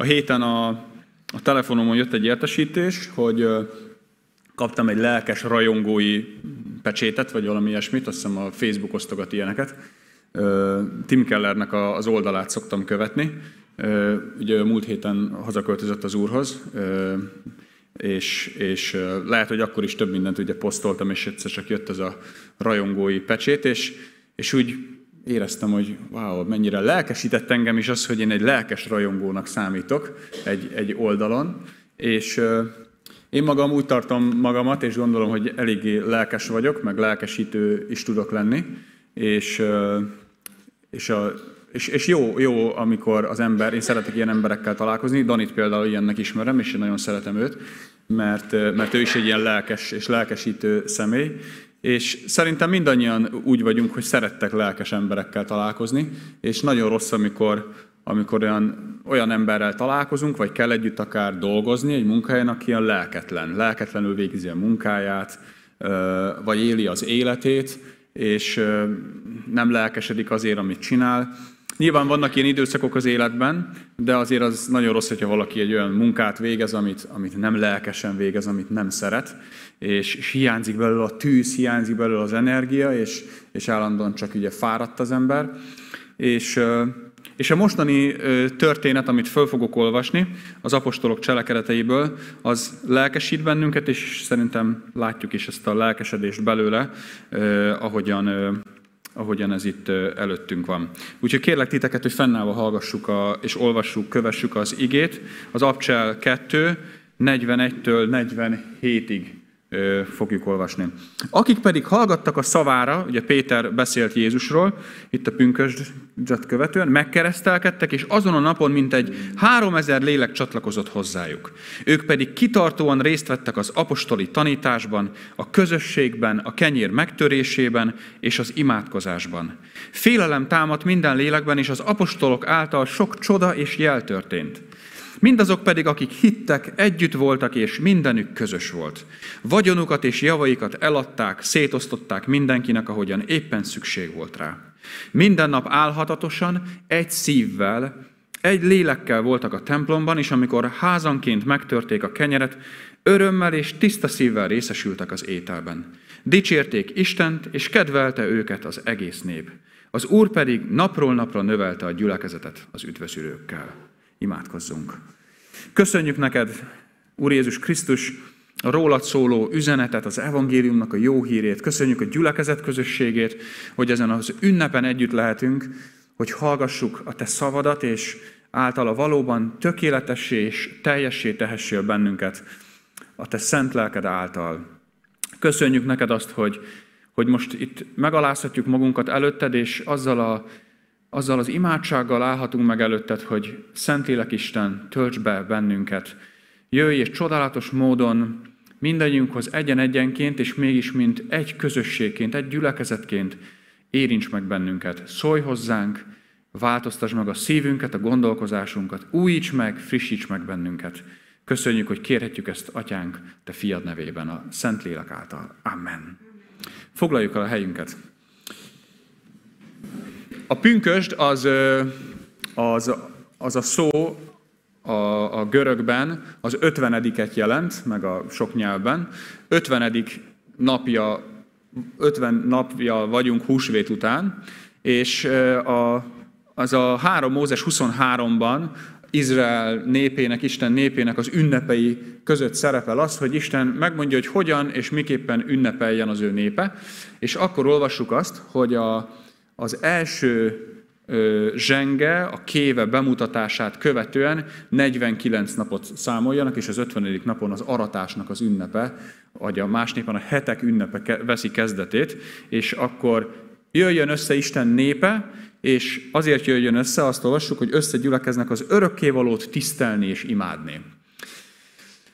A héten a, a telefonomon jött egy értesítés, hogy kaptam egy lelkes rajongói pecsétet, vagy valami ilyesmit, azt hiszem a Facebook osztogat ilyeneket. Tim Kellernek az oldalát szoktam követni. Ugye múlt héten hazaköltözött az úrhoz, és, és lehet, hogy akkor is több mindent ugye posztoltam, és egyszer csak jött ez a rajongói pecsét, és, és úgy éreztem, hogy wow, mennyire lelkesített engem is az, hogy én egy lelkes rajongónak számítok egy, egy oldalon, és én magam úgy tartom magamat, és gondolom, hogy eléggé lelkes vagyok, meg lelkesítő is tudok lenni, és, és, a, és, és jó, jó, amikor az ember, én szeretek ilyen emberekkel találkozni, Danit például ilyennek ismerem, és én nagyon szeretem őt, mert, mert ő is egy ilyen lelkes és lelkesítő személy, és szerintem mindannyian úgy vagyunk, hogy szerettek lelkes emberekkel találkozni, és nagyon rossz, amikor, amikor olyan, olyan emberrel találkozunk, vagy kell együtt akár dolgozni egy munkahelyen, aki a lelketlen, lelketlenül végzi a munkáját, vagy éli az életét, és nem lelkesedik azért, amit csinál. Nyilván vannak ilyen időszakok az életben, de azért az nagyon rossz, hogyha valaki egy olyan munkát végez, amit, amit nem lelkesen végez, amit nem szeret, és, és hiányzik belőle a tűz, hiányzik belőle az energia, és, és állandóan csak ugye fáradt az ember. És, és a mostani történet, amit föl fogok olvasni, az apostolok cselekedeteiből, az lelkesít bennünket, és szerintem látjuk is ezt a lelkesedést belőle, ahogyan ahogyan ez itt előttünk van. Úgyhogy kérlek titeket, hogy fennállva hallgassuk a, és olvassuk, kövessük az igét. Az Abcsel 2, 41-től 47-ig fogjuk olvasni. Akik pedig hallgattak a szavára, ugye Péter beszélt Jézusról, itt a pünkösdet követően, megkeresztelkedtek, és azon a napon mintegy három ezer lélek csatlakozott hozzájuk. Ők pedig kitartóan részt vettek az apostoli tanításban, a közösségben, a kenyér megtörésében és az imádkozásban. Félelem támadt minden lélekben, és az apostolok által sok csoda és jel történt. Mindazok pedig, akik hittek, együtt voltak, és mindenük közös volt. Vagyonukat és javaikat eladták, szétosztották mindenkinek, ahogyan éppen szükség volt rá. Minden nap álhatatosan, egy szívvel, egy lélekkel voltak a templomban, és amikor házanként megtörték a kenyeret, örömmel és tiszta szívvel részesültek az ételben. Dicsérték Istent, és kedvelte őket az egész nép. Az Úr pedig napról napra növelte a gyülekezetet az üdvözülőkkel. Imádkozzunk. Köszönjük neked, Úr Jézus Krisztus, a rólad szóló üzenetet, az evangéliumnak a jó hírét. Köszönjük a gyülekezet közösségét, hogy ezen az ünnepen együtt lehetünk, hogy hallgassuk a te szavadat, és általa valóban tökéletessé és teljessé tehessél bennünket a te szent lelked által. Köszönjük neked azt, hogy, hogy most itt megalázhatjuk magunkat előtted, és azzal a azzal az imádsággal állhatunk meg előtted, hogy Szentlélek Isten, tölts be bennünket. Jöjj és csodálatos módon mindannyiunkhoz egyen-egyenként, és mégis mint egy közösségként, egy gyülekezetként érints meg bennünket. Szólj hozzánk, változtasd meg a szívünket, a gondolkozásunkat, újíts meg, frissíts meg bennünket. Köszönjük, hogy kérhetjük ezt, Atyánk, Te fiad nevében, a Szentlélek által. Amen. Foglaljuk el a helyünket. A pünkösd az, az, az a szó a, a görögben az ötvenediket jelent, meg a sok nyelvben. Ötvenedik napja, ötven napja vagyunk húsvét után, és a, az a 3 Mózes 23-ban Izrael népének, Isten népének az ünnepei között szerepel az, hogy Isten megmondja, hogy hogyan és miképpen ünnepeljen az ő népe, és akkor olvassuk azt, hogy a, az első zsenge, a kéve bemutatását követően 49 napot számoljanak, és az 50. napon az aratásnak az ünnepe, vagy a más népen a hetek ünnepe veszi kezdetét, és akkor jöjjön össze Isten népe, és azért jöjjön össze, azt olvassuk, hogy összegyülekeznek az örökkévalót tisztelni és imádni.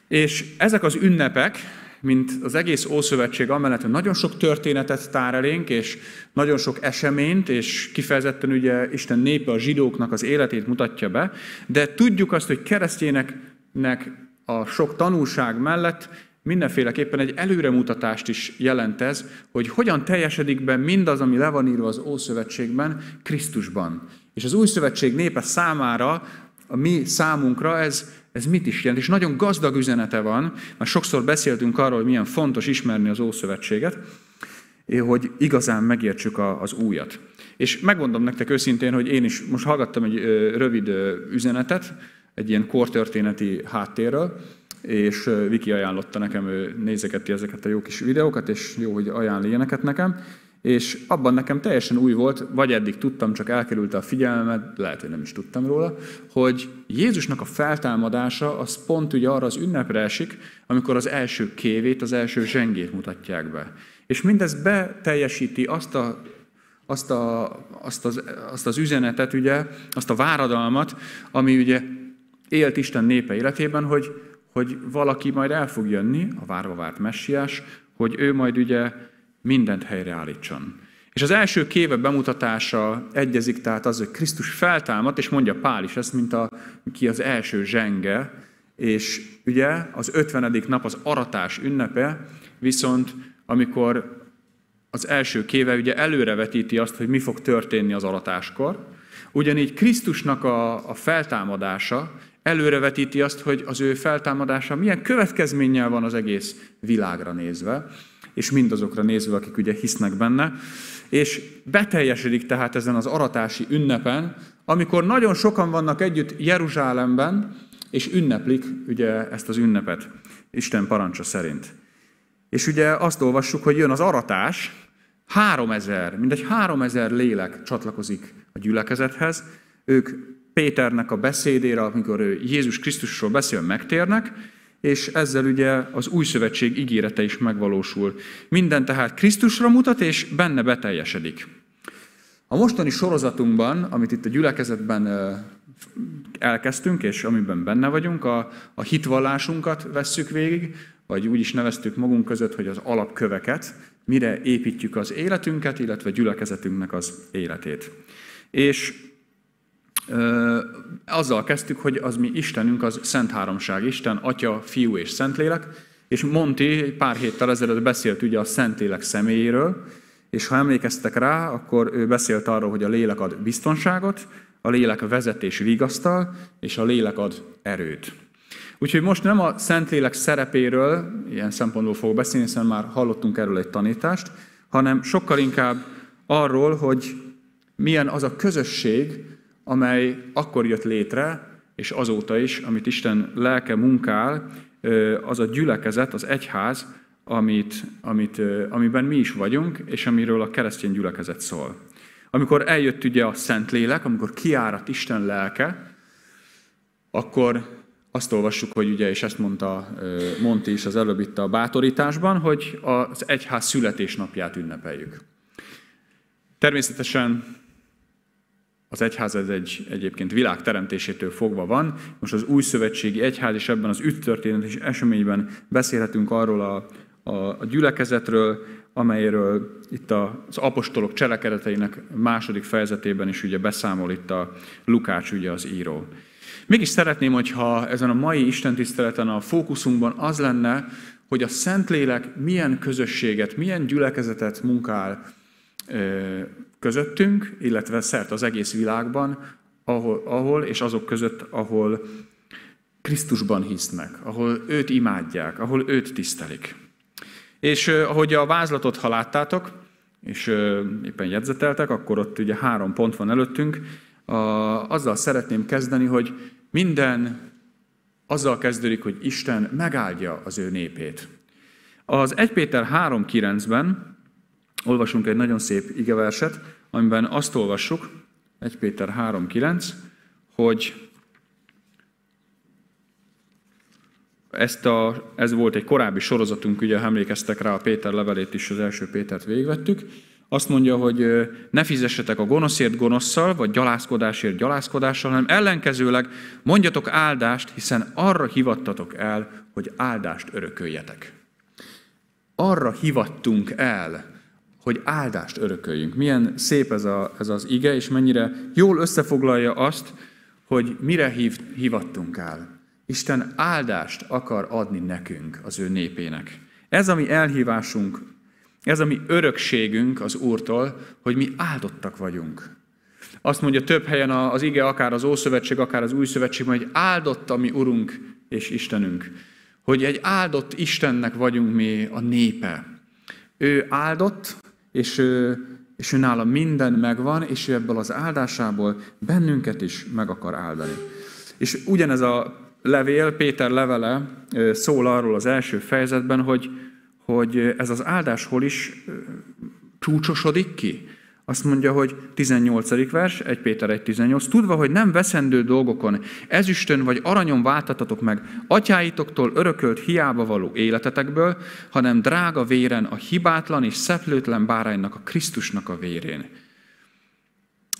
És ezek az ünnepek, mint az egész Ószövetség amellett, hogy nagyon sok történetet tár elénk, és nagyon sok eseményt, és kifejezetten ugye Isten népe a zsidóknak az életét mutatja be, de tudjuk azt, hogy keresztjéneknek a sok tanulság mellett mindenféleképpen egy előremutatást is jelent ez, hogy hogyan teljesedik be mindaz, ami le van írva az Ószövetségben, Krisztusban. És az új szövetség népe számára a mi számunkra ez, ez mit is jelent. És nagyon gazdag üzenete van, mert sokszor beszéltünk arról, hogy milyen fontos ismerni az Ószövetséget, hogy igazán megértsük az újat. És megmondom nektek őszintén, hogy én is most hallgattam egy rövid üzenetet, egy ilyen kortörténeti háttérről, és Viki ajánlotta nekem, ő nézeketi ezeket a jó kis videókat, és jó, hogy ajánl ilyeneket nekem, és abban nekem teljesen új volt, vagy eddig tudtam, csak elkerülte a figyelmet, lehet, hogy nem is tudtam róla, hogy Jézusnak a feltámadása az pont ugye arra az ünnepre esik, amikor az első kévét, az első zsengét mutatják be. És mindez beteljesíti azt a azt, a, azt, az, azt az üzenetet, ugye, azt a váradalmat, ami ugye élt Isten népe életében, hogy, hogy valaki majd el fog jönni, a várva várt messiás, hogy ő majd ugye mindent helyreállítson. És az első kéve bemutatása egyezik, tehát az, hogy Krisztus feltámadt, és mondja Pál is ezt, mint a, ki az első zsenge, és ugye az 50. nap az aratás ünnepe, viszont amikor az első kéve ugye előrevetíti azt, hogy mi fog történni az aratáskor, ugyanígy Krisztusnak a, a feltámadása előrevetíti azt, hogy az ő feltámadása milyen következménnyel van az egész világra nézve, és mindazokra nézve, akik ugye hisznek benne. És beteljesedik tehát ezen az aratási ünnepen, amikor nagyon sokan vannak együtt Jeruzsálemben, és ünneplik ugye ezt az ünnepet, Isten parancsa szerint. És ugye azt olvassuk, hogy jön az aratás, három ezer, mindegy három ezer lélek csatlakozik a gyülekezethez, ők Péternek a beszédére, amikor ő Jézus Krisztusról beszél, megtérnek, és ezzel ugye az új szövetség ígérete is megvalósul. Minden tehát Krisztusra mutat, és benne beteljesedik. A mostani sorozatunkban, amit itt a gyülekezetben elkezdtünk, és amiben benne vagyunk, a, a hitvallásunkat vesszük végig, vagy úgy is neveztük magunk között, hogy az alapköveket, mire építjük az életünket, illetve gyülekezetünknek az életét. És azzal kezdtük, hogy az mi Istenünk, az Szent Háromság, Isten, Atya, Fiú és Szentlélek, és Monti pár héttel ezelőtt beszélt ugye a Szentlélek személyéről, és ha emlékeztek rá, akkor ő beszélt arról, hogy a lélek ad biztonságot, a lélek vezetés vigasztal, és a lélek ad erőt. Úgyhogy most nem a Szentlélek szerepéről, ilyen szempontból fogok beszélni, hiszen már hallottunk erről egy tanítást, hanem sokkal inkább arról, hogy milyen az a közösség, amely akkor jött létre, és azóta is, amit Isten lelke munkál, az a gyülekezet, az egyház, amit, amit, amiben mi is vagyunk, és amiről a keresztény gyülekezet szól. Amikor eljött ugye a Szentlélek, amikor kiárat Isten lelke, akkor azt olvassuk, hogy ugye, és ezt mondta Monti is az előbb itt a bátorításban, hogy az egyház születésnapját ünnepeljük. Természetesen az egyház ez egy, egyébként világ teremtésétől fogva van. Most az új szövetségi egyház, és ebben az és eseményben beszélhetünk arról a, a, a gyülekezetről, amelyről itt az apostolok cselekedeteinek második fejezetében is ugye beszámol itt a Lukács ugye az író. Mégis szeretném, hogyha ezen a mai istentiszteleten a fókuszunkban az lenne, hogy a Szentlélek milyen közösséget, milyen gyülekezetet munkál közöttünk, illetve szert az egész világban, ahol, ahol és azok között, ahol Krisztusban hisznek, ahol őt imádják, ahol őt tisztelik. És ahogy a vázlatot, ha láttátok, és éppen jegyzeteltek, akkor ott ugye három pont van előttünk. A, azzal szeretném kezdeni, hogy minden azzal kezdődik, hogy Isten megáldja az ő népét. Az 1 Péter 3.9-ben olvasunk egy nagyon szép igeverset, amiben azt olvassuk, 1 Péter 3.9, hogy ezt a, ez volt egy korábbi sorozatunk, ugye emlékeztek rá, a Péter levelét is, az első Pétert végigvettük. Azt mondja, hogy ne fizessetek a gonoszért gonoszszal, vagy gyalázkodásért gyalázkodással, hanem ellenkezőleg mondjatok áldást, hiszen arra hivattatok el, hogy áldást örököljetek. Arra hivattunk el, hogy áldást örököljünk. Milyen szép ez, a, ez az ige, és mennyire jól összefoglalja azt, hogy mire hív, hivattunk el. Isten áldást akar adni nekünk, az ő népének. Ez a mi elhívásunk, ez a mi örökségünk az Úrtól, hogy mi áldottak vagyunk. Azt mondja több helyen az ige, akár az Ószövetség, akár az Új Szövetség, hogy áldott a mi Urunk és Istenünk. Hogy egy áldott Istennek vagyunk mi a népe. Ő áldott, és ő, és ő nála minden megvan, és ő ebből az áldásából bennünket is meg akar áldani. És ugyanez a levél, Péter levele szól arról az első fejezetben, hogy, hogy ez az áldás hol is csúcsosodik ki. Azt mondja, hogy 18. vers, 1 Péter 1.18, tudva, hogy nem veszendő dolgokon, ezüstön vagy aranyon váltatatok meg atyáitoktól örökölt hiába való életetekből, hanem drága véren a hibátlan és szeplőtlen báránynak, a Krisztusnak a vérén.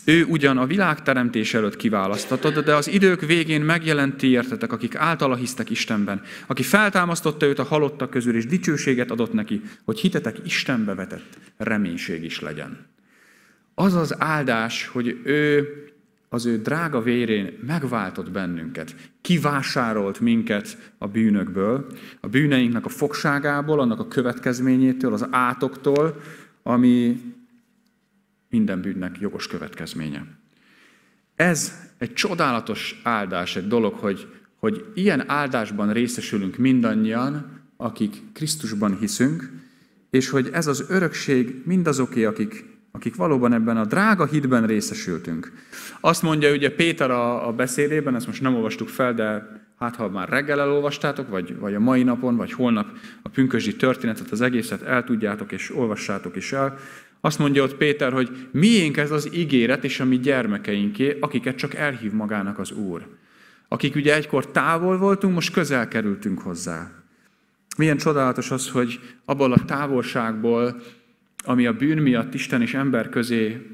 Ő ugyan a világ teremtés előtt kiválasztatott, de az idők végén megjelent értetek, akik általa hisztek Istenben, aki feltámasztotta őt a halottak közül, és dicsőséget adott neki, hogy hitetek Istenbe vetett reménység is legyen. Az az áldás, hogy ő az ő drága vérén megváltott bennünket, kivásárolt minket a bűnökből, a bűneinknek a fogságából, annak a következményétől, az átoktól, ami minden bűnnek jogos következménye. Ez egy csodálatos áldás, egy dolog, hogy, hogy ilyen áldásban részesülünk mindannyian, akik Krisztusban hiszünk, és hogy ez az örökség mindazoké, akik, akik valóban ebben a drága hitben részesültünk. Azt mondja ugye Péter a, a beszédében, ezt most nem olvastuk fel, de hát ha már reggel elolvastátok, vagy, vagy a mai napon, vagy holnap a pünkösdi történetet, az egészet el tudjátok és olvassátok is el, azt mondja ott Péter, hogy miénk ez az ígéret és a mi gyermekeinké, akiket csak elhív magának az Úr. Akik ugye egykor távol voltunk, most közel kerültünk hozzá. Milyen csodálatos az, hogy abból a távolságból, ami a bűn miatt Isten és ember közé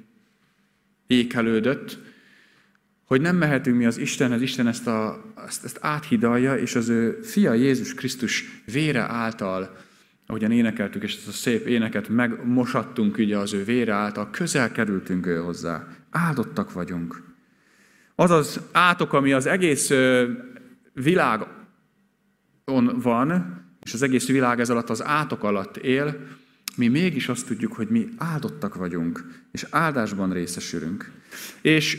ékelődött, hogy nem mehetünk mi az Istenhez, Isten ezt, a, ezt, ezt áthidalja, és az ő fia Jézus Krisztus vére által ahogyan énekeltük, és ezt a szép éneket megmosattunk ugye az ő vére által, közel kerültünk ő hozzá. Áldottak vagyunk. Az az átok, ami az egész világon van, és az egész világ ez alatt az átok alatt él, mi mégis azt tudjuk, hogy mi áldottak vagyunk, és áldásban részesülünk. És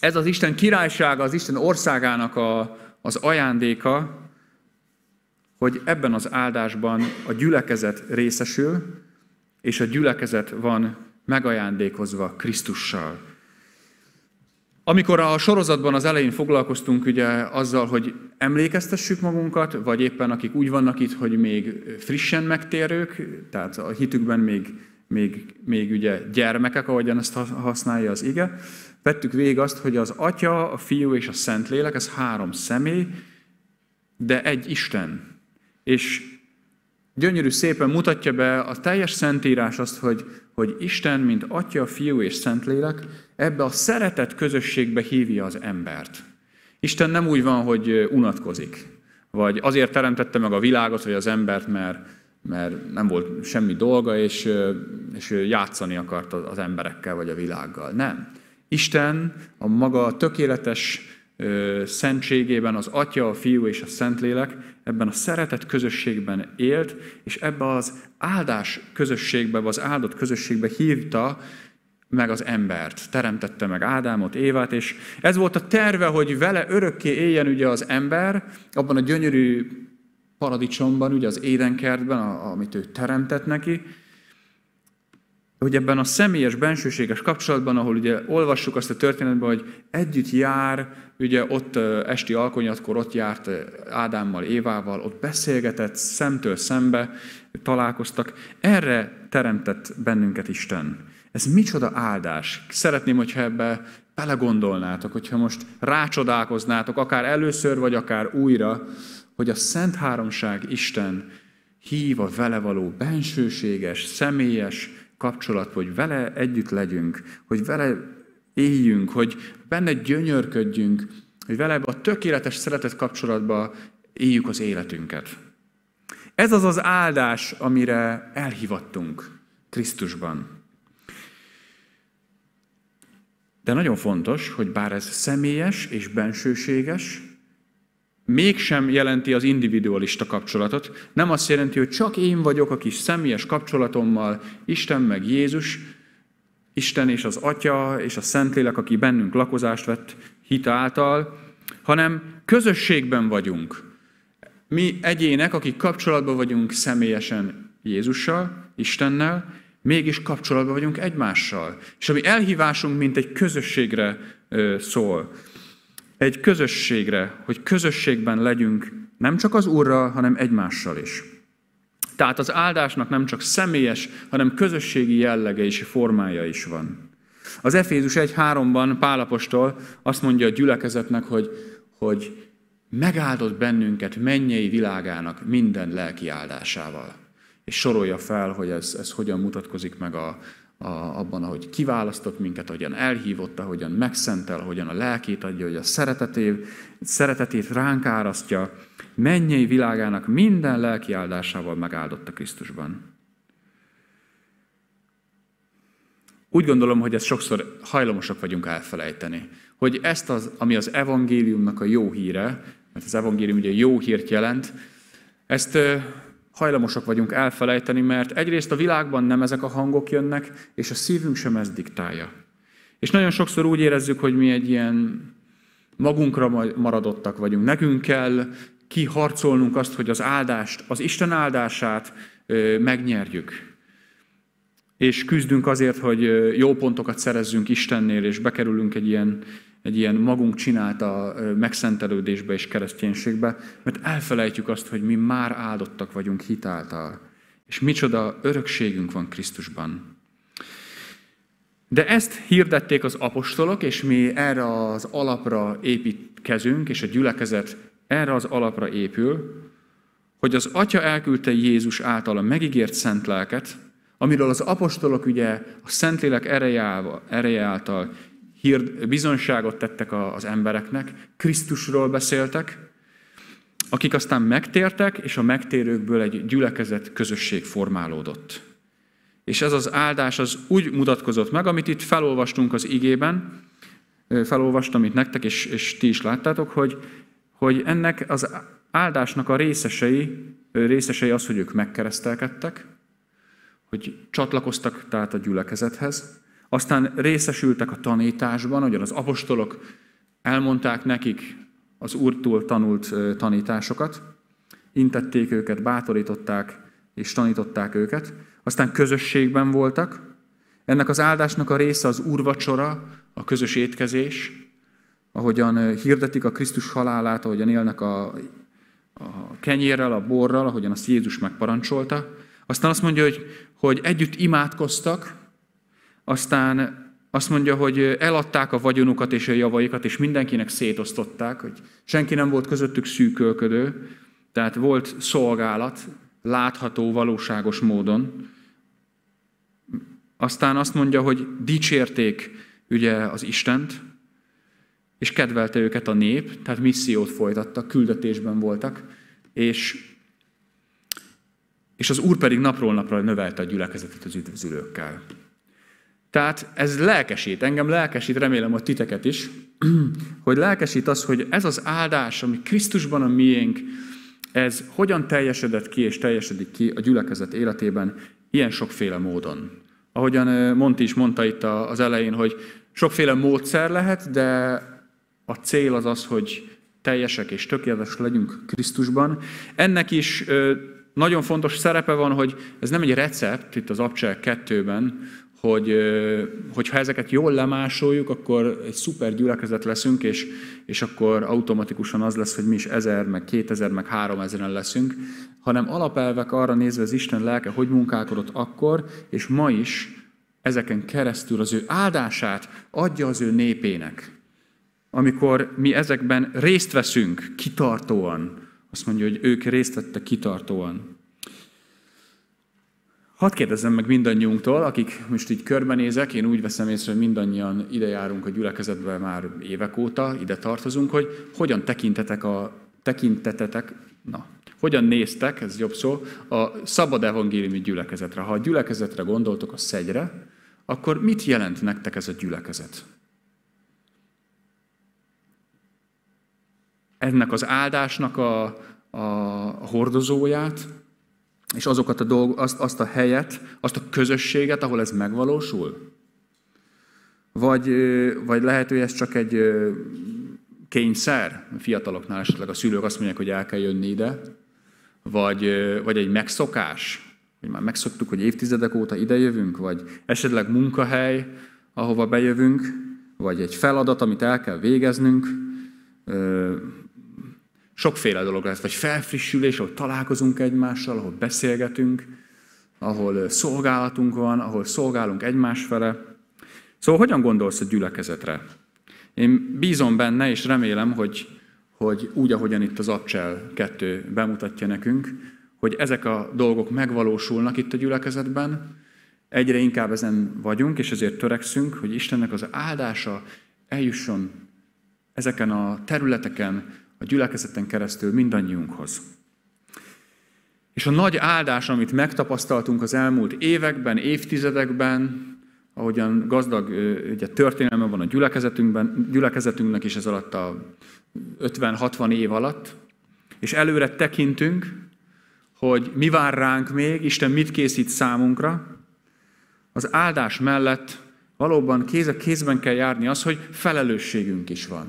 ez az Isten királysága, az Isten országának a, az ajándéka, hogy ebben az áldásban a gyülekezet részesül, és a gyülekezet van megajándékozva Krisztussal. Amikor a sorozatban az elején foglalkoztunk ugye azzal, hogy emlékeztessük magunkat, vagy éppen akik úgy vannak itt, hogy még frissen megtérők, tehát a hitükben még, még, még ugye gyermekek, ahogyan ezt használja az ige, vettük végig azt, hogy az Atya, a Fiú és a Szentlélek, ez három személy, de egy Isten. És gyönyörű szépen mutatja be a teljes szentírás azt, hogy, hogy Isten, mint Atya, Fiú és Szentlélek, ebbe a szeretet közösségbe hívja az embert. Isten nem úgy van, hogy unatkozik, vagy azért teremtette meg a világot, vagy az embert, mert, mert nem volt semmi dolga, és, és játszani akart az emberekkel, vagy a világgal. Nem. Isten a maga tökéletes szentségében az Atya, a Fiú és a Szentlélek ebben a szeretet közösségben élt, és ebbe az áldás közösségbe, az áldott közösségbe hívta meg az embert. Teremtette meg Ádámot, Évát, és ez volt a terve, hogy vele örökké éljen ugye az ember, abban a gyönyörű paradicsomban, ugye az édenkertben, amit ő teremtett neki, hogy ebben a személyes, bensőséges kapcsolatban, ahol ugye olvassuk azt a történetben, hogy együtt jár, ugye ott esti alkonyatkor ott járt Ádámmal, Évával, ott beszélgetett, szemtől szembe találkoztak. Erre teremtett bennünket Isten. Ez micsoda áldás. Szeretném, hogyha ebbe belegondolnátok, hogyha most rácsodálkoznátok, akár először, vagy akár újra, hogy a Szent Háromság Isten hív a vele való bensőséges, személyes, kapcsolat, hogy vele együtt legyünk, hogy vele éljünk, hogy benne gyönyörködjünk, hogy vele a tökéletes szeretet kapcsolatba éljük az életünket. Ez az az áldás, amire elhivattunk Krisztusban. De nagyon fontos, hogy bár ez személyes és bensőséges, mégsem jelenti az individualista kapcsolatot. Nem azt jelenti, hogy csak én vagyok a kis személyes kapcsolatommal, Isten meg Jézus, Isten és az Atya és a Szentlélek, aki bennünk lakozást vett hit által, hanem közösségben vagyunk. Mi egyének, akik kapcsolatban vagyunk személyesen Jézussal, Istennel, mégis kapcsolatban vagyunk egymással. És ami elhívásunk, mint egy közösségre szól. Egy közösségre, hogy közösségben legyünk nem csak az Úrral, hanem egymással is. Tehát az áldásnak nem csak személyes, hanem közösségi jellege és formája is van. Az Efézus 1.3-ban Pálapostól azt mondja a gyülekezetnek, hogy, hogy megáldott bennünket mennyei világának minden lelki áldásával. És sorolja fel, hogy ez, ez hogyan mutatkozik meg a, a, abban, ahogy kiválasztott minket, ahogyan elhívott, ahogyan megszentel, ahogyan a lelkét adja, hogy a szeretetét, szeretetét ránk árasztja, mennyei világának minden lelki áldásával megáldotta Krisztusban. Úgy gondolom, hogy ezt sokszor hajlamosak vagyunk elfelejteni. Hogy ezt, az, ami az evangéliumnak a jó híre, mert az evangélium ugye jó hírt jelent, ezt hajlamosak vagyunk elfelejteni, mert egyrészt a világban nem ezek a hangok jönnek, és a szívünk sem ezt diktálja. És nagyon sokszor úgy érezzük, hogy mi egy ilyen magunkra maradottak vagyunk. Nekünk kell kiharcolnunk azt, hogy az áldást, az Isten áldását megnyerjük. És küzdünk azért, hogy jó pontokat szerezzünk Istennél, és bekerülünk egy ilyen, egy ilyen magunk csinálta megszentelődésbe és kereszténységbe, mert elfelejtjük azt, hogy mi már áldottak vagyunk hitáltal. És micsoda örökségünk van Krisztusban. De ezt hirdették az apostolok, és mi erre az alapra építkezünk, és a gyülekezet erre az alapra épül, hogy az Atya elküldte Jézus által a megígért szent lelket, amiről az apostolok ugye a Szentlélek ereje által hír, bizonságot tettek az embereknek, Krisztusról beszéltek, akik aztán megtértek, és a megtérőkből egy gyülekezet közösség formálódott. És ez az áldás az úgy mutatkozott meg, amit itt felolvastunk az igében, felolvastam itt nektek, és, és ti is láttátok, hogy, hogy ennek az áldásnak a részesei, részesei az, hogy ők megkeresztelkedtek, hogy csatlakoztak tehát a gyülekezethez, aztán részesültek a tanításban, ahogyan az apostolok elmondták nekik az Úrtól tanult tanításokat, intették őket, bátorították és tanították őket, aztán közösségben voltak. Ennek az áldásnak a része az úrvacsora, a közös étkezés, ahogyan hirdetik a Krisztus halálát, ahogyan élnek a, a kenyérrel, a borral, ahogyan azt Jézus megparancsolta. Aztán azt mondja, hogy, hogy együtt imádkoztak, aztán azt mondja, hogy eladták a vagyonukat és a javaikat, és mindenkinek szétosztották, hogy senki nem volt közöttük szűkölködő, tehát volt szolgálat, látható, valóságos módon. Aztán azt mondja, hogy dicsérték ugye az Istent, és kedvelte őket a nép, tehát missziót folytattak, küldetésben voltak, és és az Úr pedig napról napra növelte a gyülekezetet az üdvözülőkkel. Tehát ez lelkesít, engem lelkesít, remélem, hogy titeket is, hogy lelkesít az, hogy ez az áldás, ami Krisztusban a miénk, ez hogyan teljesedett ki és teljesedik ki a gyülekezet életében ilyen sokféle módon. Ahogyan Monti is mondta itt az elején, hogy sokféle módszer lehet, de a cél az az, hogy teljesek és tökéletes legyünk Krisztusban. Ennek is nagyon fontos szerepe van, hogy ez nem egy recept itt az Abcsel 2-ben, hogy, hogyha ezeket jól lemásoljuk, akkor egy szuper gyülekezet leszünk, és, és akkor automatikusan az lesz, hogy mi is ezer, meg kétezer, meg három ezeren leszünk, hanem alapelvek arra nézve az Isten lelke, hogy munkálkodott akkor, és ma is ezeken keresztül az ő áldását adja az ő népének. Amikor mi ezekben részt veszünk kitartóan, azt mondja, hogy ők részt vettek kitartóan. Hadd kérdezzem meg mindannyiunktól, akik most így körbenézek, én úgy veszem észre, hogy mindannyian ide járunk a gyülekezetbe már évek óta, ide tartozunk, hogy hogyan tekintetek a tekintetetek, na, hogyan néztek, ez jobb szó, a szabad evangéliumi gyülekezetre. Ha a gyülekezetre gondoltok, a szegyre, akkor mit jelent nektek ez a gyülekezet? ennek az áldásnak a, a, hordozóját, és azokat a dolg, azt, azt a helyet, azt a közösséget, ahol ez megvalósul? vagy, vagy lehet, hogy ez csak egy kényszer, a fiataloknál esetleg a szülők azt mondják, hogy el kell jönni ide, vagy, vagy egy megszokás, hogy már megszoktuk, hogy évtizedek óta ide jövünk, vagy esetleg munkahely, ahova bejövünk, vagy egy feladat, amit el kell végeznünk, sokféle dolog lesz, vagy felfrissülés, ahol találkozunk egymással, ahol beszélgetünk, ahol szolgálatunk van, ahol szolgálunk egymás fele. Szóval hogyan gondolsz a gyülekezetre? Én bízom benne, és remélem, hogy, hogy úgy, ahogyan itt az Abcsel 2 bemutatja nekünk, hogy ezek a dolgok megvalósulnak itt a gyülekezetben, egyre inkább ezen vagyunk, és ezért törekszünk, hogy Istennek az áldása eljusson ezeken a területeken, a gyülekezeten keresztül mindannyiunkhoz. És a nagy áldás, amit megtapasztaltunk az elmúlt években, évtizedekben, ahogyan gazdag ugye, történelme van a gyülekezetünkben, gyülekezetünknek is ez alatt a 50-60 év alatt, és előre tekintünk, hogy mi vár ránk még, Isten mit készít számunkra, az áldás mellett valóban kéz a kézben kell járni az, hogy felelősségünk is van.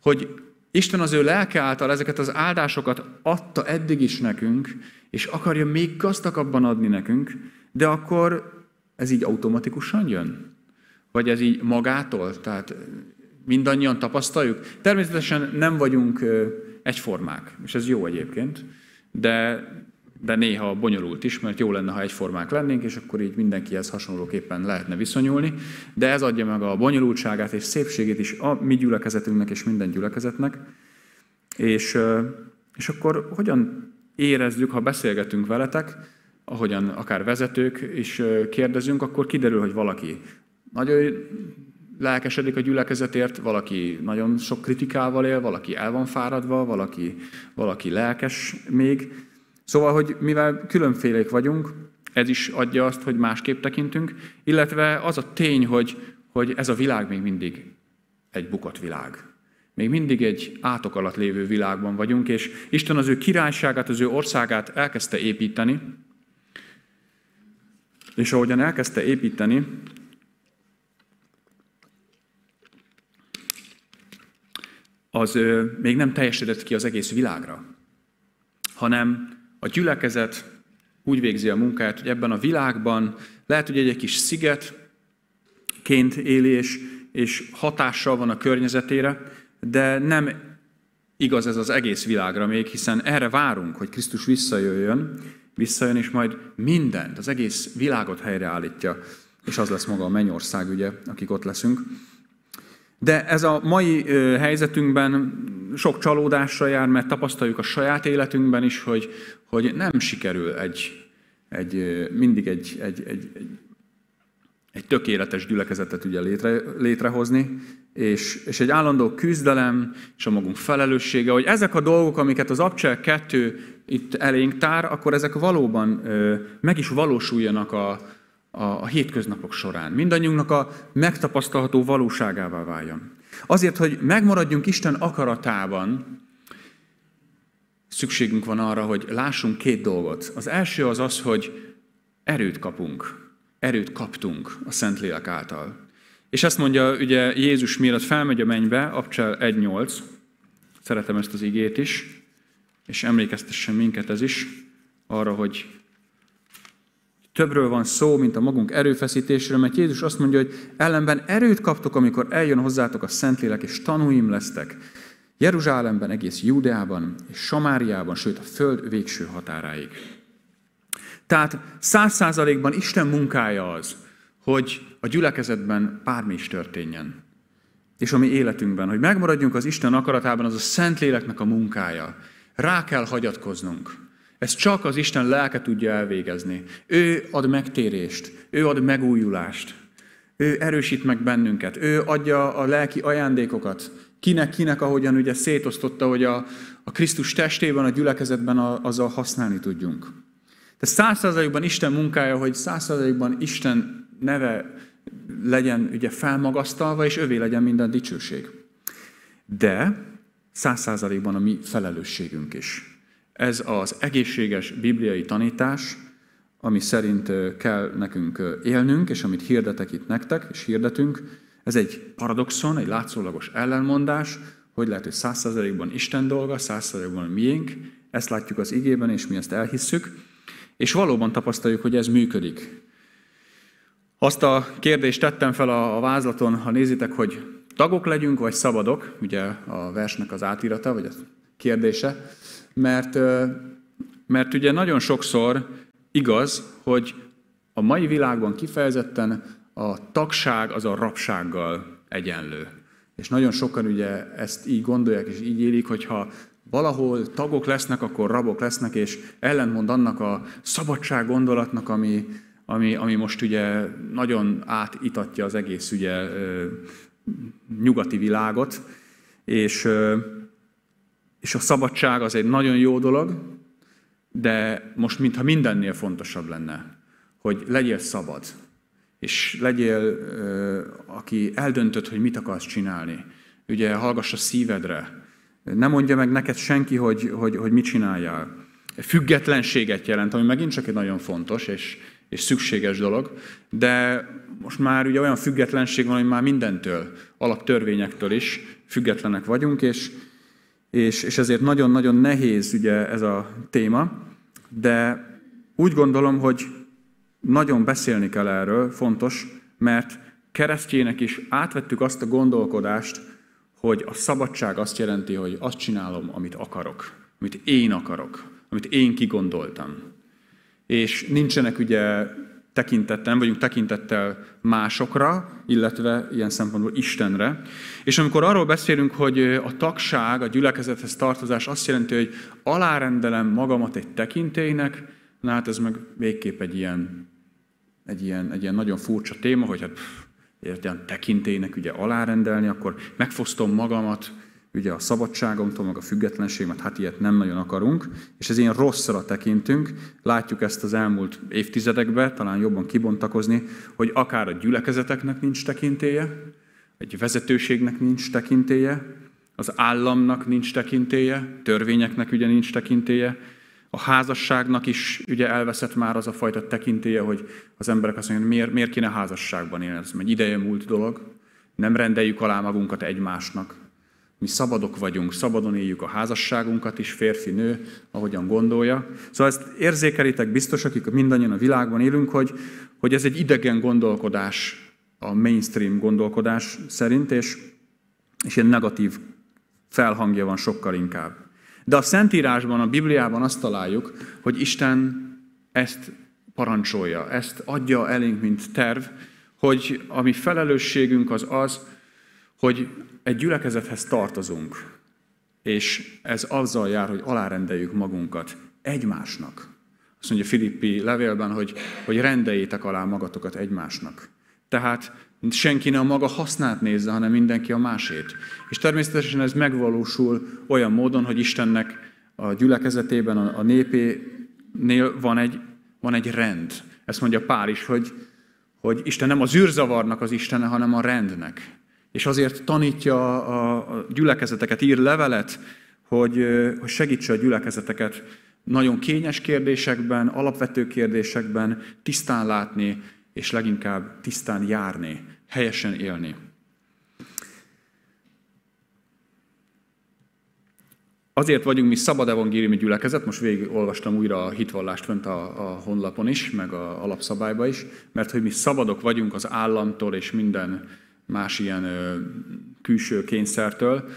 Hogy Isten az ő lelke által ezeket az áldásokat adta eddig is nekünk, és akarja még gazdagabban adni nekünk, de akkor ez így automatikusan jön? Vagy ez így magától? Tehát mindannyian tapasztaljuk? Természetesen nem vagyunk egyformák, és ez jó egyébként, de, de néha bonyolult is, mert jó lenne, ha egyformák lennénk, és akkor így mindenkihez hasonlóképpen lehetne viszonyulni, de ez adja meg a bonyolultságát és szépségét is a mi gyülekezetünknek és minden gyülekezetnek. És, és akkor hogyan érezzük, ha beszélgetünk veletek, ahogyan akár vezetők is kérdezünk, akkor kiderül, hogy valaki nagyon lelkesedik a gyülekezetért, valaki nagyon sok kritikával él, valaki el van fáradva, valaki, valaki lelkes még. Szóval, hogy mivel különfélék vagyunk, ez is adja azt, hogy másképp tekintünk, illetve az a tény, hogy, hogy ez a világ még mindig egy bukott világ. Még mindig egy átok alatt lévő világban vagyunk, és Isten az ő királyságát, az ő országát elkezdte építeni, és ahogyan elkezdte építeni, az még nem teljesedett ki az egész világra, hanem a gyülekezet úgy végzi a munkát, hogy ebben a világban lehet, hogy egy kis szigetként éli, és, és hatással van a környezetére, de nem igaz ez az egész világra még, hiszen erre várunk, hogy Krisztus visszajöjjön, visszajön, és majd mindent, az egész világot helyreállítja, és az lesz maga a mennyország, ugye, akik ott leszünk. De ez a mai helyzetünkben sok csalódással jár, mert tapasztaljuk a saját életünkben is, hogy, hogy nem sikerül egy, egy, mindig egy, egy, egy, egy, egy tökéletes gyülekezetet ugye létre, létrehozni, és, és egy állandó küzdelem, és a magunk felelőssége, hogy ezek a dolgok, amiket az Abcsel 2 itt elénk tár, akkor ezek valóban ö, meg is valósuljanak a, a, a hétköznapok során. Mindannyiunknak a megtapasztalható valóságává váljon. Azért, hogy megmaradjunk Isten akaratában, szükségünk van arra, hogy lássunk két dolgot. Az első az az, hogy erőt kapunk. Erőt kaptunk a Szentlélek által. És ezt mondja ugye Jézus mielőtt felmegy a mennybe, Abcsel 1.8, szeretem ezt az igét is, és emlékeztessen minket ez is arra, hogy többről van szó, mint a magunk erőfeszítésről, mert Jézus azt mondja, hogy ellenben erőt kaptok, amikor eljön hozzátok a Szentlélek, és tanúim lesztek. Jeruzsálemben, egész Júdeában és Samáriában, sőt a föld végső határáig. Tehát száz százalékban Isten munkája az, hogy a gyülekezetben bármi is történjen. És a mi életünkben, hogy megmaradjunk az Isten akaratában, az a Szentléleknek a munkája. Rá kell hagyatkoznunk. Ez csak az Isten lelke tudja elvégezni. Ő ad megtérést, ő ad megújulást, ő erősít meg bennünket, ő adja a lelki ajándékokat, kinek, kinek, ahogyan ugye szétosztotta, hogy a, a Krisztus testében, a gyülekezetben a, azzal használni tudjunk. Tehát százszerzalékban Isten munkája, hogy százszerzalékban Isten neve legyen ugye felmagasztalva, és övé legyen minden dicsőség. De száz százalékban a mi felelősségünk is. Ez az egészséges bibliai tanítás, ami szerint kell nekünk élnünk, és amit hirdetek itt nektek, és hirdetünk, Ez egy paradoxon, egy látszólagos ellenmondás, hogy lehet, hogy százszerzelékban Isten dolga, százszerzelékban miénk, ezt látjuk az igében, és mi ezt elhisszük, és valóban tapasztaljuk, hogy ez működik. Azt a kérdést tettem fel a vázlaton, ha nézitek, hogy tagok legyünk, vagy szabadok, ugye a versnek az átírata, vagy a kérdése, mert, mert ugye nagyon sokszor igaz, hogy a mai világban kifejezetten a tagság az a rabsággal egyenlő. És nagyon sokan ugye ezt így gondolják és így élik, hogyha valahol tagok lesznek, akkor rabok lesznek, és ellentmond annak a szabadság gondolatnak, ami, ami, ami most ugye nagyon átitatja az egész ugye nyugati világot, és, és a szabadság az egy nagyon jó dolog, de most mintha mindennél fontosabb lenne, hogy legyél szabad, és legyél, aki eldöntött, hogy mit akarsz csinálni. Ugye hallgass a szívedre. Ne mondja meg neked senki, hogy, hogy, hogy mit csináljál. Függetlenséget jelent, ami megint csak egy nagyon fontos és, és szükséges dolog, de most már ugye olyan függetlenség van, hogy már mindentől, alaptörvényektől is függetlenek vagyunk, és, és, és ezért nagyon-nagyon nehéz ugye ez a téma, de úgy gondolom, hogy nagyon beszélni kell erről, fontos, mert keresztjének is átvettük azt a gondolkodást, hogy a szabadság azt jelenti, hogy azt csinálom, amit akarok, amit én akarok, amit én kigondoltam. És nincsenek ugye tekintettel, nem vagyunk tekintettel másokra, illetve ilyen szempontból Istenre. És amikor arról beszélünk, hogy a tagság, a gyülekezethez tartozás azt jelenti, hogy alárendelem magamat egy tekintélynek, na hát ez meg végképp egy ilyen egy ilyen, egy ilyen nagyon furcsa téma, hogy hát pff, ilyen tekintélynek ugye alárendelni, akkor megfosztom magamat ugye a szabadságomtól, meg a függetlenségemet, hát ilyet nem nagyon akarunk, és ez ilyen rosszra tekintünk. Látjuk ezt az elmúlt évtizedekben, talán jobban kibontakozni, hogy akár a gyülekezeteknek nincs tekintélye, egy vezetőségnek nincs tekintélye, az államnak nincs tekintélye, törvényeknek ugye nincs tekintélye, a házasságnak is ugye elveszett már az a fajta tekintélye, hogy az emberek azt mondják, miért, miért kéne házasságban élni, ez egy ideje múlt dolog. Nem rendeljük alá magunkat egymásnak. Mi szabadok vagyunk, szabadon éljük a házasságunkat is, férfi-nő, ahogyan gondolja. Szóval ezt érzékelitek biztos, akik mindannyian a világban élünk, hogy, hogy ez egy idegen gondolkodás a mainstream gondolkodás szerint, és, és ilyen negatív felhangja van sokkal inkább. De a Szentírásban, a Bibliában azt találjuk, hogy Isten ezt parancsolja, ezt adja elénk, mint terv, hogy a mi felelősségünk az az, hogy egy gyülekezethez tartozunk, és ez azzal jár, hogy alárendeljük magunkat egymásnak. Azt mondja Filippi levélben, hogy, hogy rendeljétek alá magatokat egymásnak. Tehát senki ne a maga hasznát nézze, hanem mindenki a másét. És természetesen ez megvalósul olyan módon, hogy Istennek a gyülekezetében, a népénél van egy, van egy rend. Ezt mondja Pál is, hogy, hogy Isten nem az űrzavarnak az Istene, hanem a rendnek. És azért tanítja a gyülekezeteket, ír levelet, hogy, hogy segítse a gyülekezeteket nagyon kényes kérdésekben, alapvető kérdésekben tisztán látni, és leginkább tisztán járni, helyesen élni. Azért vagyunk mi szabad evangéliumi gyülekezet, most végig olvastam újra a hitvallást fönt a, a honlapon is, meg a alapszabályba is, mert hogy mi szabadok vagyunk az államtól és minden más ilyen külső kényszertől,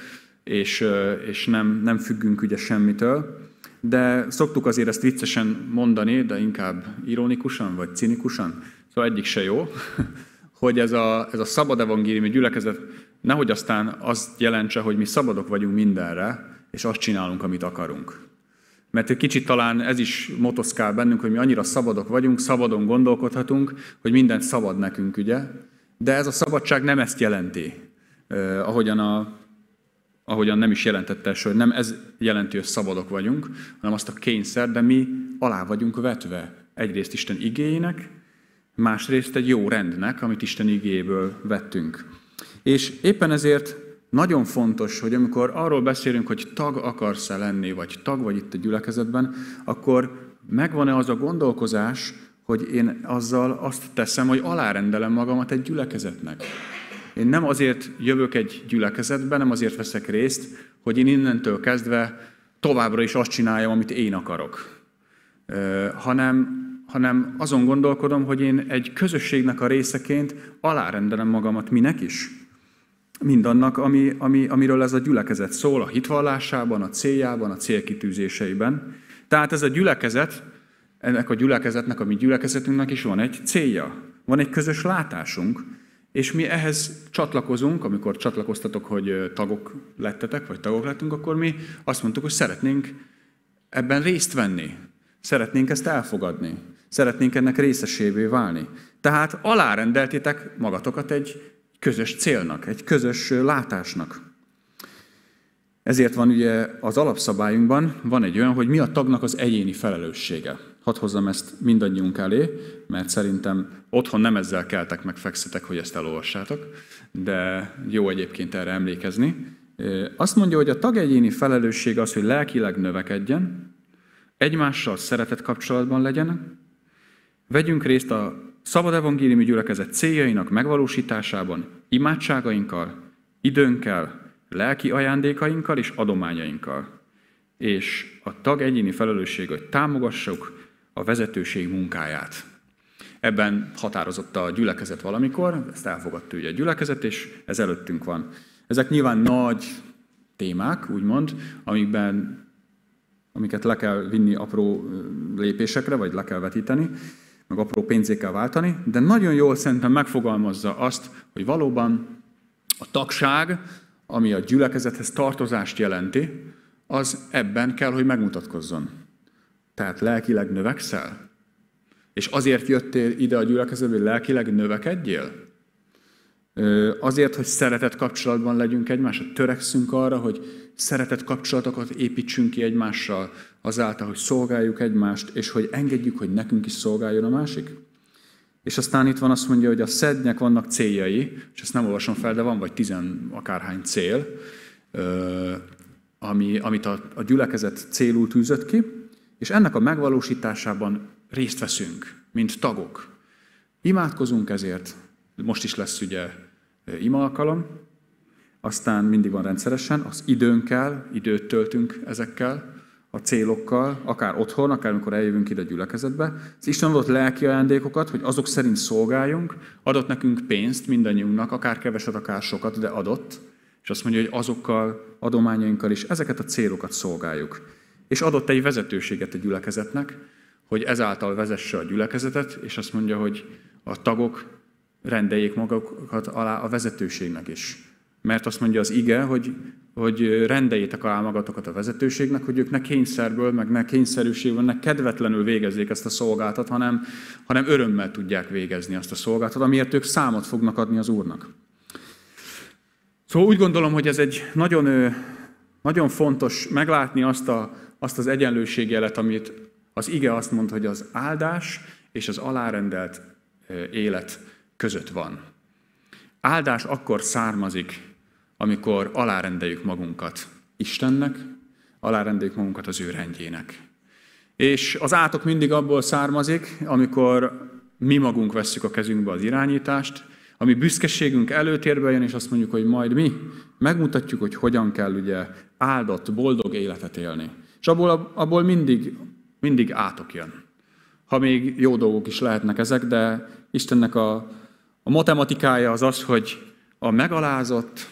és, és nem, nem függünk ugye semmitől. De szoktuk azért ezt viccesen mondani, de inkább ironikusan vagy cinikusan, Szóval egyik se jó, hogy ez a, ez a szabad evangéliumi gyülekezet nehogy aztán azt jelentse, hogy mi szabadok vagyunk mindenre, és azt csinálunk, amit akarunk. Mert egy kicsit talán ez is motoszkál bennünk, hogy mi annyira szabadok vagyunk, szabadon gondolkodhatunk, hogy mindent szabad nekünk, ugye? De ez a szabadság nem ezt jelenti, ahogyan, a, ahogyan nem is jelentette hogy nem ez jelenti, hogy szabadok vagyunk, hanem azt a kényszer, de mi alá vagyunk vetve egyrészt Isten igényének, másrészt egy jó rendnek, amit Isten igéből vettünk. És éppen ezért nagyon fontos, hogy amikor arról beszélünk, hogy tag akarsz-e lenni, vagy tag vagy itt a gyülekezetben, akkor megvan-e az a gondolkozás, hogy én azzal azt teszem, hogy alárendelem magamat egy gyülekezetnek. Én nem azért jövök egy gyülekezetbe, nem azért veszek részt, hogy én innentől kezdve továbbra is azt csináljam, amit én akarok. Hanem, hanem azon gondolkodom, hogy én egy közösségnek a részeként alárendelem magamat minek is. Mindannak, ami, ami, amiről ez a gyülekezet szól, a hitvallásában, a céljában, a célkitűzéseiben. Tehát ez a gyülekezet, ennek a gyülekezetnek, a mi gyülekezetünknek is van egy célja, van egy közös látásunk, és mi ehhez csatlakozunk, amikor csatlakoztatok, hogy tagok lettetek, vagy tagok lettünk, akkor mi azt mondtuk, hogy szeretnénk ebben részt venni. Szeretnénk ezt elfogadni. Szeretnénk ennek részesévé válni. Tehát alárendeltétek magatokat egy közös célnak, egy közös látásnak. Ezért van ugye az alapszabályunkban, van egy olyan, hogy mi a tagnak az egyéni felelőssége. Hadd hozzam ezt mindannyiunk elé, mert szerintem otthon nem ezzel keltek meg fekszetek, hogy ezt elolvassátok, de jó egyébként erre emlékezni. Azt mondja, hogy a tag egyéni felelősség az, hogy lelkileg növekedjen, egymással szeretet kapcsolatban legyen, vegyünk részt a szabad evangéliumi gyülekezet céljainak megvalósításában, imádságainkkal, időnkkel, lelki ajándékainkkal és adományainkkal. És a tag egyéni felelősség, hogy támogassuk a vezetőség munkáját. Ebben határozott a gyülekezet valamikor, ezt elfogadta ugye a gyülekezet, és ez előttünk van. Ezek nyilván nagy témák, úgymond, amikben, amiket le kell vinni apró lépésekre, vagy le kell vetíteni, meg apró pénzékkel váltani, de nagyon jól szerintem megfogalmazza azt, hogy valóban a tagság, ami a gyülekezethez tartozást jelenti, az ebben kell, hogy megmutatkozzon. Tehát lelkileg növekszel? És azért jöttél ide a gyülekezetbe, hogy lelkileg növekedjél? Azért, hogy szeretet kapcsolatban legyünk egymással, törekszünk arra, hogy szeretet kapcsolatokat építsünk ki egymással, azáltal, hogy szolgáljuk egymást, és hogy engedjük, hogy nekünk is szolgáljon a másik. És aztán itt van azt mondja, hogy a szednek vannak céljai, és ezt nem olvasom fel, de van vagy tizen akárhány cél, ami, amit a, a gyülekezet célul tűzött ki, és ennek a megvalósításában részt veszünk, mint tagok. Imádkozunk ezért, most is lesz ugye ima alkalom, aztán mindig van rendszeresen, az időnkkel, időt töltünk ezekkel, a célokkal, akár otthon, akár amikor eljövünk ide a gyülekezetbe. Az Isten adott lelki ajándékokat, hogy azok szerint szolgáljunk, adott nekünk pénzt mindannyiunknak, akár keveset, akár sokat, de adott, és azt mondja, hogy azokkal, adományainkkal is ezeket a célokat szolgáljuk. És adott egy vezetőséget a gyülekezetnek, hogy ezáltal vezesse a gyülekezetet, és azt mondja, hogy a tagok rendeljék magukat alá a vezetőségnek is. Mert azt mondja az ige, hogy, hogy rendeljétek alá magatokat a vezetőségnek, hogy ők ne kényszerből, meg ne kényszerűségből, ne kedvetlenül végezzék ezt a szolgáltat, hanem, hanem örömmel tudják végezni azt a szolgáltat, amiért ők számot fognak adni az Úrnak. Szóval úgy gondolom, hogy ez egy nagyon, nagyon fontos meglátni azt, a, azt az egyenlőségjelet, amit az ige azt mond, hogy az áldás és az alárendelt élet között van. Áldás akkor származik, amikor alárendeljük magunkat Istennek, alárendeljük magunkat az ő rendjének. És az átok mindig abból származik, amikor mi magunk vesszük a kezünkbe az irányítást, ami büszkeségünk előtérbe jön, és azt mondjuk, hogy majd mi megmutatjuk, hogy hogyan kell ugye áldott, boldog életet élni. És abból, abból mindig, mindig átok jön. Ha még jó dolgok is lehetnek ezek, de Istennek a, a matematikája az az, hogy a megalázott,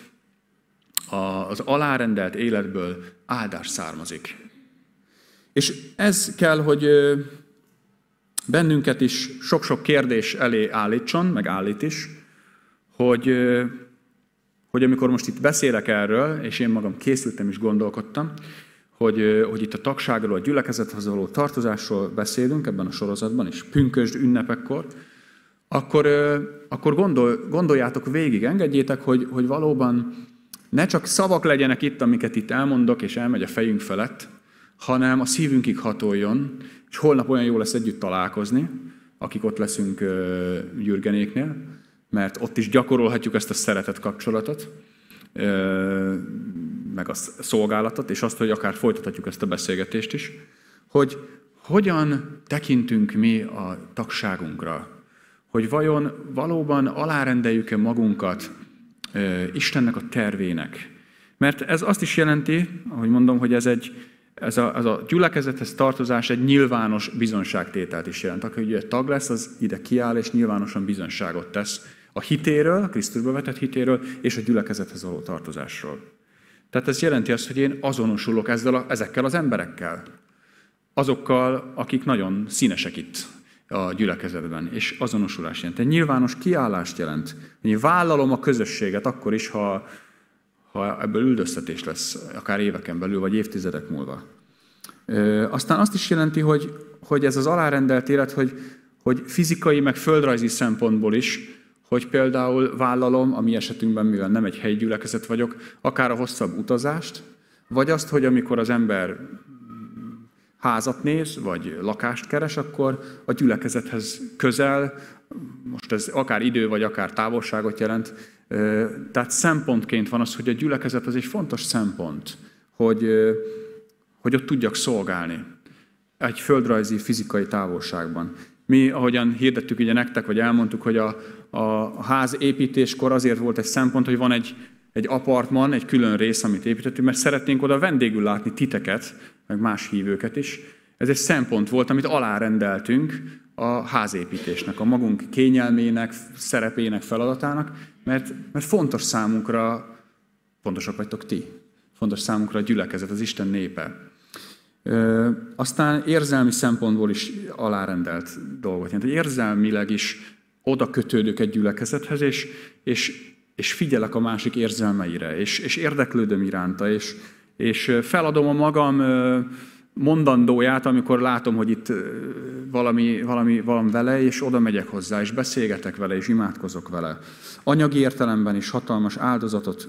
az alárendelt életből áldás származik. És ez kell, hogy bennünket is sok-sok kérdés elé állítson, meg állít is, hogy, hogy amikor most itt beszélek erről, és én magam készültem és gondolkodtam, hogy, hogy itt a tagságról, a gyülekezethez való tartozásról beszélünk ebben a sorozatban, és pünkösd ünnepekkor, akkor, akkor gondol, gondoljátok végig, engedjétek, hogy, hogy valóban ne csak szavak legyenek itt, amiket itt elmondok, és elmegy a fejünk felett, hanem a szívünkig hatoljon, és holnap olyan jó lesz együtt találkozni, akik ott leszünk Gyürgenéknél, mert ott is gyakorolhatjuk ezt a szeretet kapcsolatot, meg a szolgálatot, és azt, hogy akár folytathatjuk ezt a beszélgetést is, hogy hogyan tekintünk mi a tagságunkra, hogy vajon valóban alárendeljük-e magunkat Istennek a tervének. Mert ez azt is jelenti, ahogy mondom, hogy ez egy, ez a, ez a gyülekezethez tartozás egy nyilvános bizonságtételt is jelent. Aki ugye tag lesz, az ide kiáll és nyilvánosan bizonságot tesz a hitéről, a Krisztusba vetett hitéről és a gyülekezethez való tartozásról. Tehát ez jelenti azt, hogy én azonosulok ezzel a, ezekkel az emberekkel. Azokkal, akik nagyon színesek itt a gyülekezetben, és azonosulás jelent. Egy nyilvános kiállást jelent. Hogy vállalom a közösséget akkor is, ha, ha ebből üldöztetés lesz, akár éveken belül, vagy évtizedek múlva. Aztán azt is jelenti, hogy, hogy ez az alárendelt élet, hogy, hogy fizikai, meg földrajzi szempontból is, hogy például vállalom, a mi esetünkben, mivel nem egy helyi gyülekezet vagyok, akár a hosszabb utazást, vagy azt, hogy amikor az ember házat néz, vagy lakást keres, akkor a gyülekezethez közel, most ez akár idő, vagy akár távolságot jelent, tehát szempontként van az, hogy a gyülekezet az egy fontos szempont, hogy, hogy ott tudjak szolgálni egy földrajzi, fizikai távolságban. Mi, ahogyan hirdettük ugye nektek, vagy elmondtuk, hogy a, a ház építéskor azért volt egy szempont, hogy van egy, egy apartman, egy külön rész, amit építettünk, mert szeretnénk oda vendégül látni titeket, meg más hívőket is. Ez egy szempont volt, amit alárendeltünk a házépítésnek, a magunk kényelmének, szerepének, feladatának, mert, mert fontos számunkra, fontosak vagytok ti, fontos számunkra a gyülekezet, az Isten népe. Aztán érzelmi szempontból is alárendelt dolgot jelent, érzelmileg is oda kötődök egy gyülekezethez, és, és, és figyelek a másik érzelmeire, és, és érdeklődöm iránta, és, és feladom a magam mondandóját, amikor látom, hogy itt valami, valami van vele, és oda megyek hozzá, és beszélgetek vele, és imádkozok vele. Anyagi értelemben is hatalmas áldozatot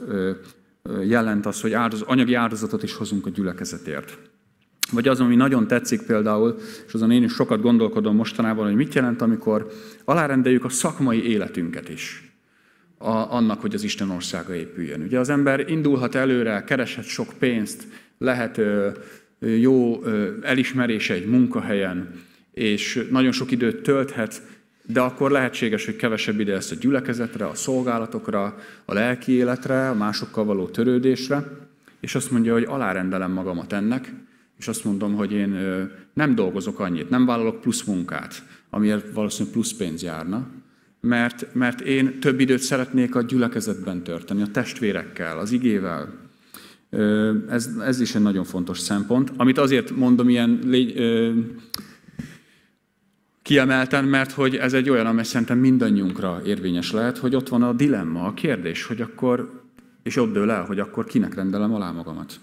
jelent az, hogy áldoz, anyagi áldozatot is hozunk a gyülekezetért. Vagy az, ami nagyon tetszik például, és azon én is sokat gondolkodom mostanában, hogy mit jelent, amikor alárendeljük a szakmai életünket is a, annak, hogy az Isten országa épüljön. Ugye az ember indulhat előre, kereshet sok pénzt, lehet ö, jó ö, elismerése egy munkahelyen, és nagyon sok időt tölthet, de akkor lehetséges, hogy kevesebb ide lesz a gyülekezetre, a szolgálatokra, a lelki életre, a másokkal való törődésre, és azt mondja, hogy alárendelem magamat ennek, és azt mondom, hogy én nem dolgozok annyit, nem vállalok plusz munkát, amiért valószínűleg plusz pénz járna, mert, mert én több időt szeretnék a gyülekezetben törteni, a testvérekkel, az igével. Ez, ez is egy nagyon fontos szempont, amit azért mondom ilyen légy, kiemelten, mert hogy ez egy olyan, amely szerintem mindannyiunkra érvényes lehet, hogy ott van a dilemma, a kérdés, hogy akkor, és ott dől el, hogy akkor kinek rendelem alá magamat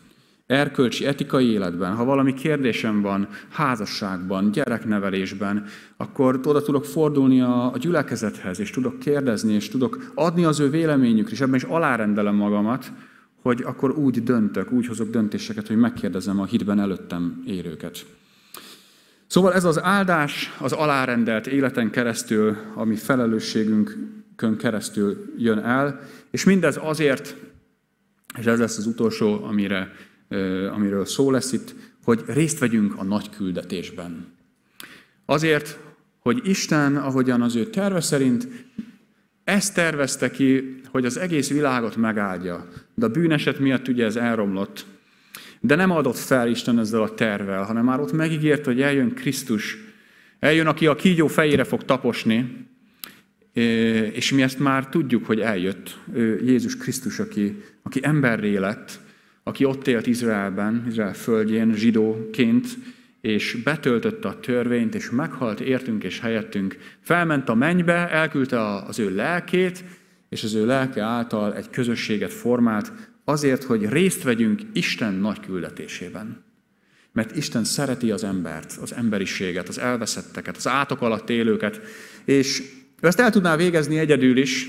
erkölcsi, etikai életben, ha valami kérdésem van, házasságban, gyereknevelésben, akkor oda tudok fordulni a, gyülekezethez, és tudok kérdezni, és tudok adni az ő véleményükre, és ebben is alárendelem magamat, hogy akkor úgy döntök, úgy hozok döntéseket, hogy megkérdezem a hitben előttem érőket. Szóval ez az áldás az alárendelt életen keresztül, ami felelősségünkön keresztül jön el, és mindez azért, és ez lesz az utolsó, amire amiről szó lesz itt, hogy részt vegyünk a nagy küldetésben. Azért, hogy Isten, ahogyan az ő terve szerint, ezt tervezte ki, hogy az egész világot megáldja. De a bűneset miatt ugye ez elromlott. De nem adott fel Isten ezzel a tervel, hanem már ott megígért, hogy eljön Krisztus. Eljön, aki a kígyó fejére fog taposni, és mi ezt már tudjuk, hogy eljött. Jézus Krisztus, aki, aki emberré lett, aki ott élt Izraelben, Izrael földjén zsidóként, és betöltötte a törvényt, és meghalt értünk és helyettünk, felment a mennybe, elküldte az ő lelkét, és az ő lelke által egy közösséget formált, azért, hogy részt vegyünk Isten nagy küldetésében. Mert Isten szereti az embert, az emberiséget, az elveszetteket, az átok alatt élőket, és ő ezt el tudná végezni egyedül is,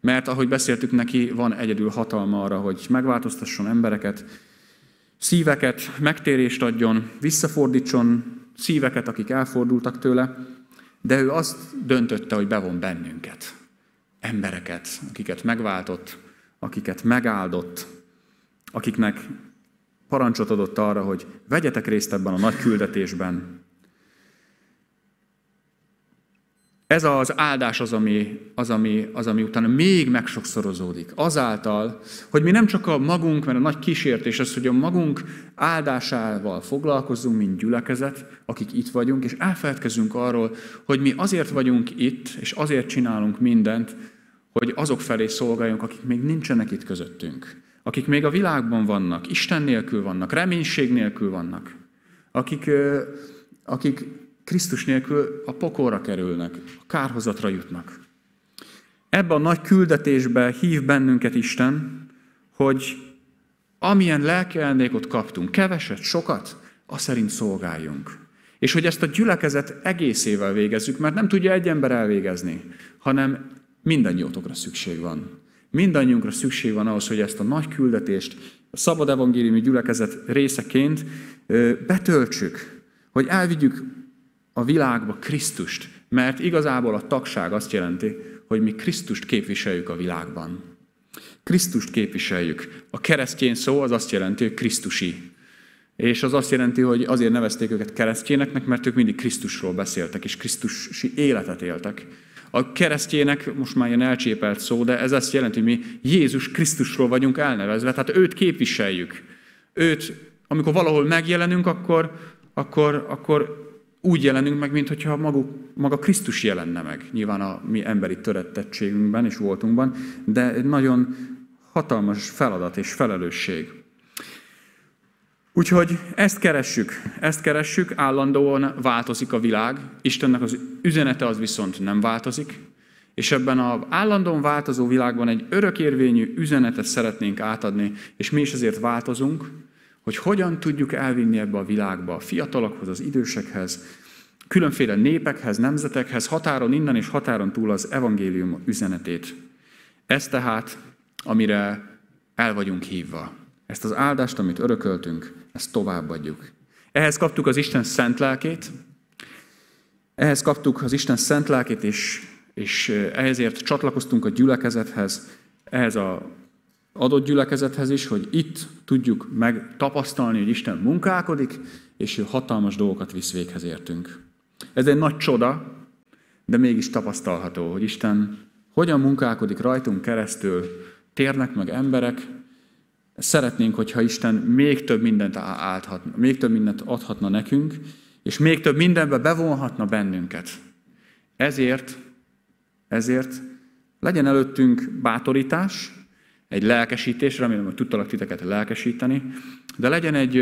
mert ahogy beszéltük, neki van egyedül hatalma arra, hogy megváltoztasson embereket, szíveket, megtérést adjon, visszafordítson szíveket, akik elfordultak tőle, de ő azt döntötte, hogy bevon bennünket, embereket, akiket megváltott, akiket megáldott, akiknek parancsot adott arra, hogy vegyetek részt ebben a nagy küldetésben. Ez az áldás az ami, az, ami, az, ami utána még megsokszorozódik. Azáltal, hogy mi nem csak a magunk, mert a nagy kísértés az, hogy a magunk áldásával foglalkozzunk, mint gyülekezet, akik itt vagyunk, és elfeledkezünk arról, hogy mi azért vagyunk itt, és azért csinálunk mindent, hogy azok felé szolgáljunk, akik még nincsenek itt közöttünk. Akik még a világban vannak, Isten nélkül vannak, reménység nélkül vannak. Akik, akik Krisztus nélkül a pokolra kerülnek, a kárhozatra jutnak. Ebben a nagy küldetésbe hív bennünket Isten, hogy amilyen lelki kaptunk, keveset, sokat, azt szerint szolgáljunk. És hogy ezt a gyülekezet egészével végezzük, mert nem tudja egy ember elvégezni, hanem mindannyiótokra szükség van. Mindannyiunkra szükség van ahhoz, hogy ezt a nagy küldetést a szabad evangéliumi gyülekezet részeként betöltsük, hogy elvigyük a világba Krisztust, mert igazából a tagság azt jelenti, hogy mi Krisztust képviseljük a világban. Krisztust képviseljük. A keresztény szó az azt jelenti, hogy Krisztusi. És az azt jelenti, hogy azért nevezték őket keresztényeknek, mert ők mindig Krisztusról beszéltek, és Krisztusi életet éltek. A keresztjének most már ilyen elcsépelt szó, de ez azt jelenti, hogy mi Jézus Krisztusról vagyunk elnevezve, tehát őt képviseljük. Őt, amikor valahol megjelenünk, akkor, akkor, akkor úgy jelenünk meg, mintha maguk, maga Krisztus jelenne meg. Nyilván a mi emberi törettettségünkben és voltunkban, de egy nagyon hatalmas feladat és felelősség. Úgyhogy ezt keressük, ezt keressük, állandóan változik a világ, Istennek az üzenete az viszont nem változik, és ebben az állandóan változó világban egy örökérvényű üzenetet szeretnénk átadni, és mi is ezért változunk, hogy hogyan tudjuk elvinni ebbe a világba a fiatalokhoz, az idősekhez, különféle népekhez, nemzetekhez, határon innen és határon túl az evangélium üzenetét. Ez tehát, amire el vagyunk hívva. Ezt az áldást, amit örököltünk, ezt továbbadjuk. Ehhez kaptuk az Isten szent lelkét, ehhez kaptuk az Isten szent lelkét, és, és ehhezért csatlakoztunk a gyülekezethez, ehhez a adott gyülekezethez is, hogy itt tudjuk megtapasztalni, hogy Isten munkálkodik, és ő hatalmas dolgokat visz véghez értünk. Ez egy nagy csoda, de mégis tapasztalható, hogy Isten hogyan munkálkodik rajtunk keresztül, térnek meg emberek, Szeretnénk, hogyha Isten még több mindent álthatna, még több mindent adhatna nekünk, és még több mindenbe bevonhatna bennünket. Ezért, ezért legyen előttünk bátorítás, egy lelkesítés, remélem, hogy tudtalak titeket lelkesíteni, de legyen egy,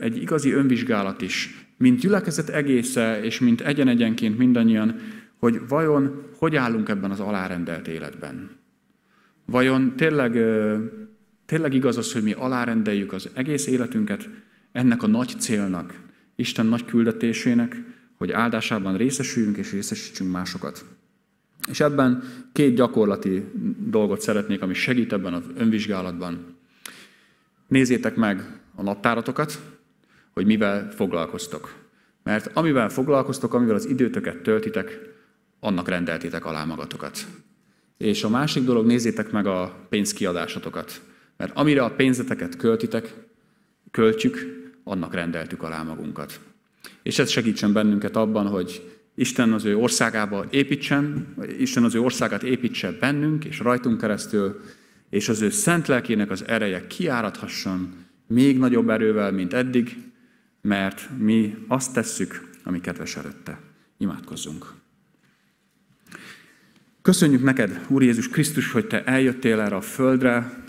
egy igazi önvizsgálat is, mint gyülekezet egésze, és mint egyen-egyenként mindannyian, hogy vajon hogy állunk ebben az alárendelt életben. Vajon tényleg Tényleg igaz az, hogy mi alárendeljük az egész életünket ennek a nagy célnak, Isten nagy küldetésének, hogy áldásában részesüljünk és részesítsünk másokat. És ebben két gyakorlati dolgot szeretnék, ami segít ebben az önvizsgálatban. Nézzétek meg a naptáratokat, hogy mivel foglalkoztok. Mert amivel foglalkoztok, amivel az időtöket töltitek, annak rendeltétek alá magatokat. És a másik dolog, nézzétek meg a pénzkiadásotokat. Mert amire a pénzeteket költitek, költjük, annak rendeltük alá magunkat. És ez segítsen bennünket abban, hogy Isten az ő országába építsen, Isten az ő országát építse bennünk és rajtunk keresztül, és az ő szent lelkének az ereje kiáradhasson még nagyobb erővel, mint eddig, mert mi azt tesszük, ami kedves előtte. Imádkozzunk. Köszönjük neked, Úr Jézus Krisztus, hogy te eljöttél erre a földre,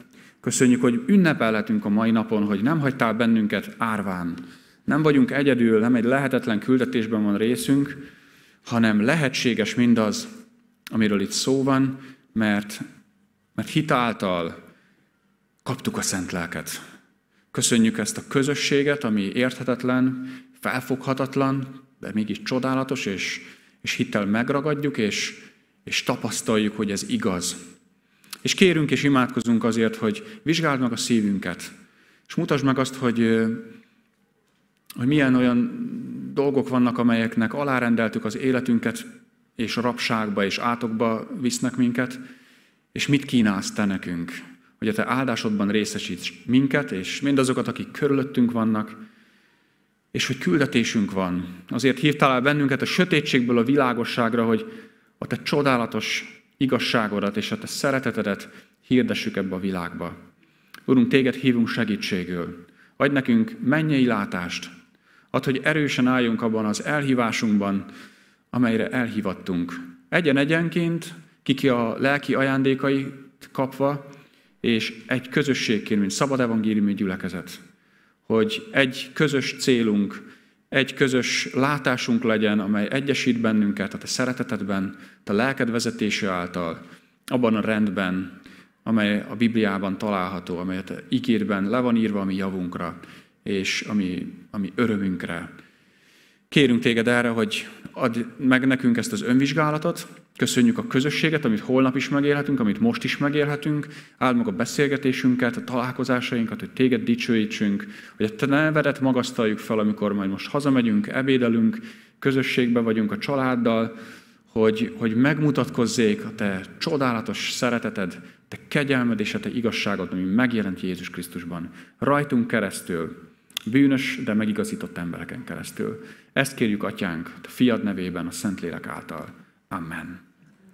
Köszönjük, hogy ünnepelhetünk a mai napon, hogy nem hagytál bennünket árván. Nem vagyunk egyedül, nem egy lehetetlen küldetésben van részünk, hanem lehetséges mindaz, amiről itt szó van, mert, mert hitáltal kaptuk a szent lelket. Köszönjük ezt a közösséget, ami érthetetlen, felfoghatatlan, de mégis csodálatos, és, és hittel megragadjuk, és, és tapasztaljuk, hogy ez igaz. És kérünk és imádkozunk azért, hogy vizsgáld meg a szívünket, és mutasd meg azt, hogy, hogy milyen olyan dolgok vannak, amelyeknek alárendeltük az életünket, és rabságba és átokba visznek minket, és mit kínálsz te nekünk, hogy a te áldásodban részesíts minket, és mindazokat, akik körülöttünk vannak, és hogy küldetésünk van. Azért hívtál el bennünket a sötétségből a világosságra, hogy a te csodálatos igazságodat és a te szeretetedet hirdessük ebbe a világba. Urunk, téged hívunk segítségül. Adj nekünk mennyei látást. Add, hogy erősen álljunk abban az elhívásunkban, amelyre elhívattunk. Egyen-egyenként, kiki a lelki ajándékai kapva, és egy közösségként, mint szabad evangéliumi gyülekezet. Hogy egy közös célunk, egy közös látásunk legyen, amely egyesít bennünket a te szeretetedben, te lelked vezetése által, abban a rendben, amely a Bibliában található, amelyet ígérben le van írva a mi javunkra, és ami, ami örömünkre. Kérünk téged erre, hogy add meg nekünk ezt az önvizsgálatot, köszönjük a közösséget, amit holnap is megélhetünk, amit most is megélhetünk, áld meg a beszélgetésünket, a találkozásainkat, hogy téged dicsőítsünk, hogy a te nevedet magasztaljuk fel, amikor majd most hazamegyünk, ebédelünk, közösségbe vagyunk a családdal, hogy, hogy megmutatkozzék a te csodálatos szereteted, te kegyelmed és a te igazságod, ami megjelent Jézus Krisztusban. Rajtunk keresztül, bűnös, de megigazított embereken keresztül. Ezt kérjük, Atyánk, a Fiad nevében, a Szentlélek által. Amen.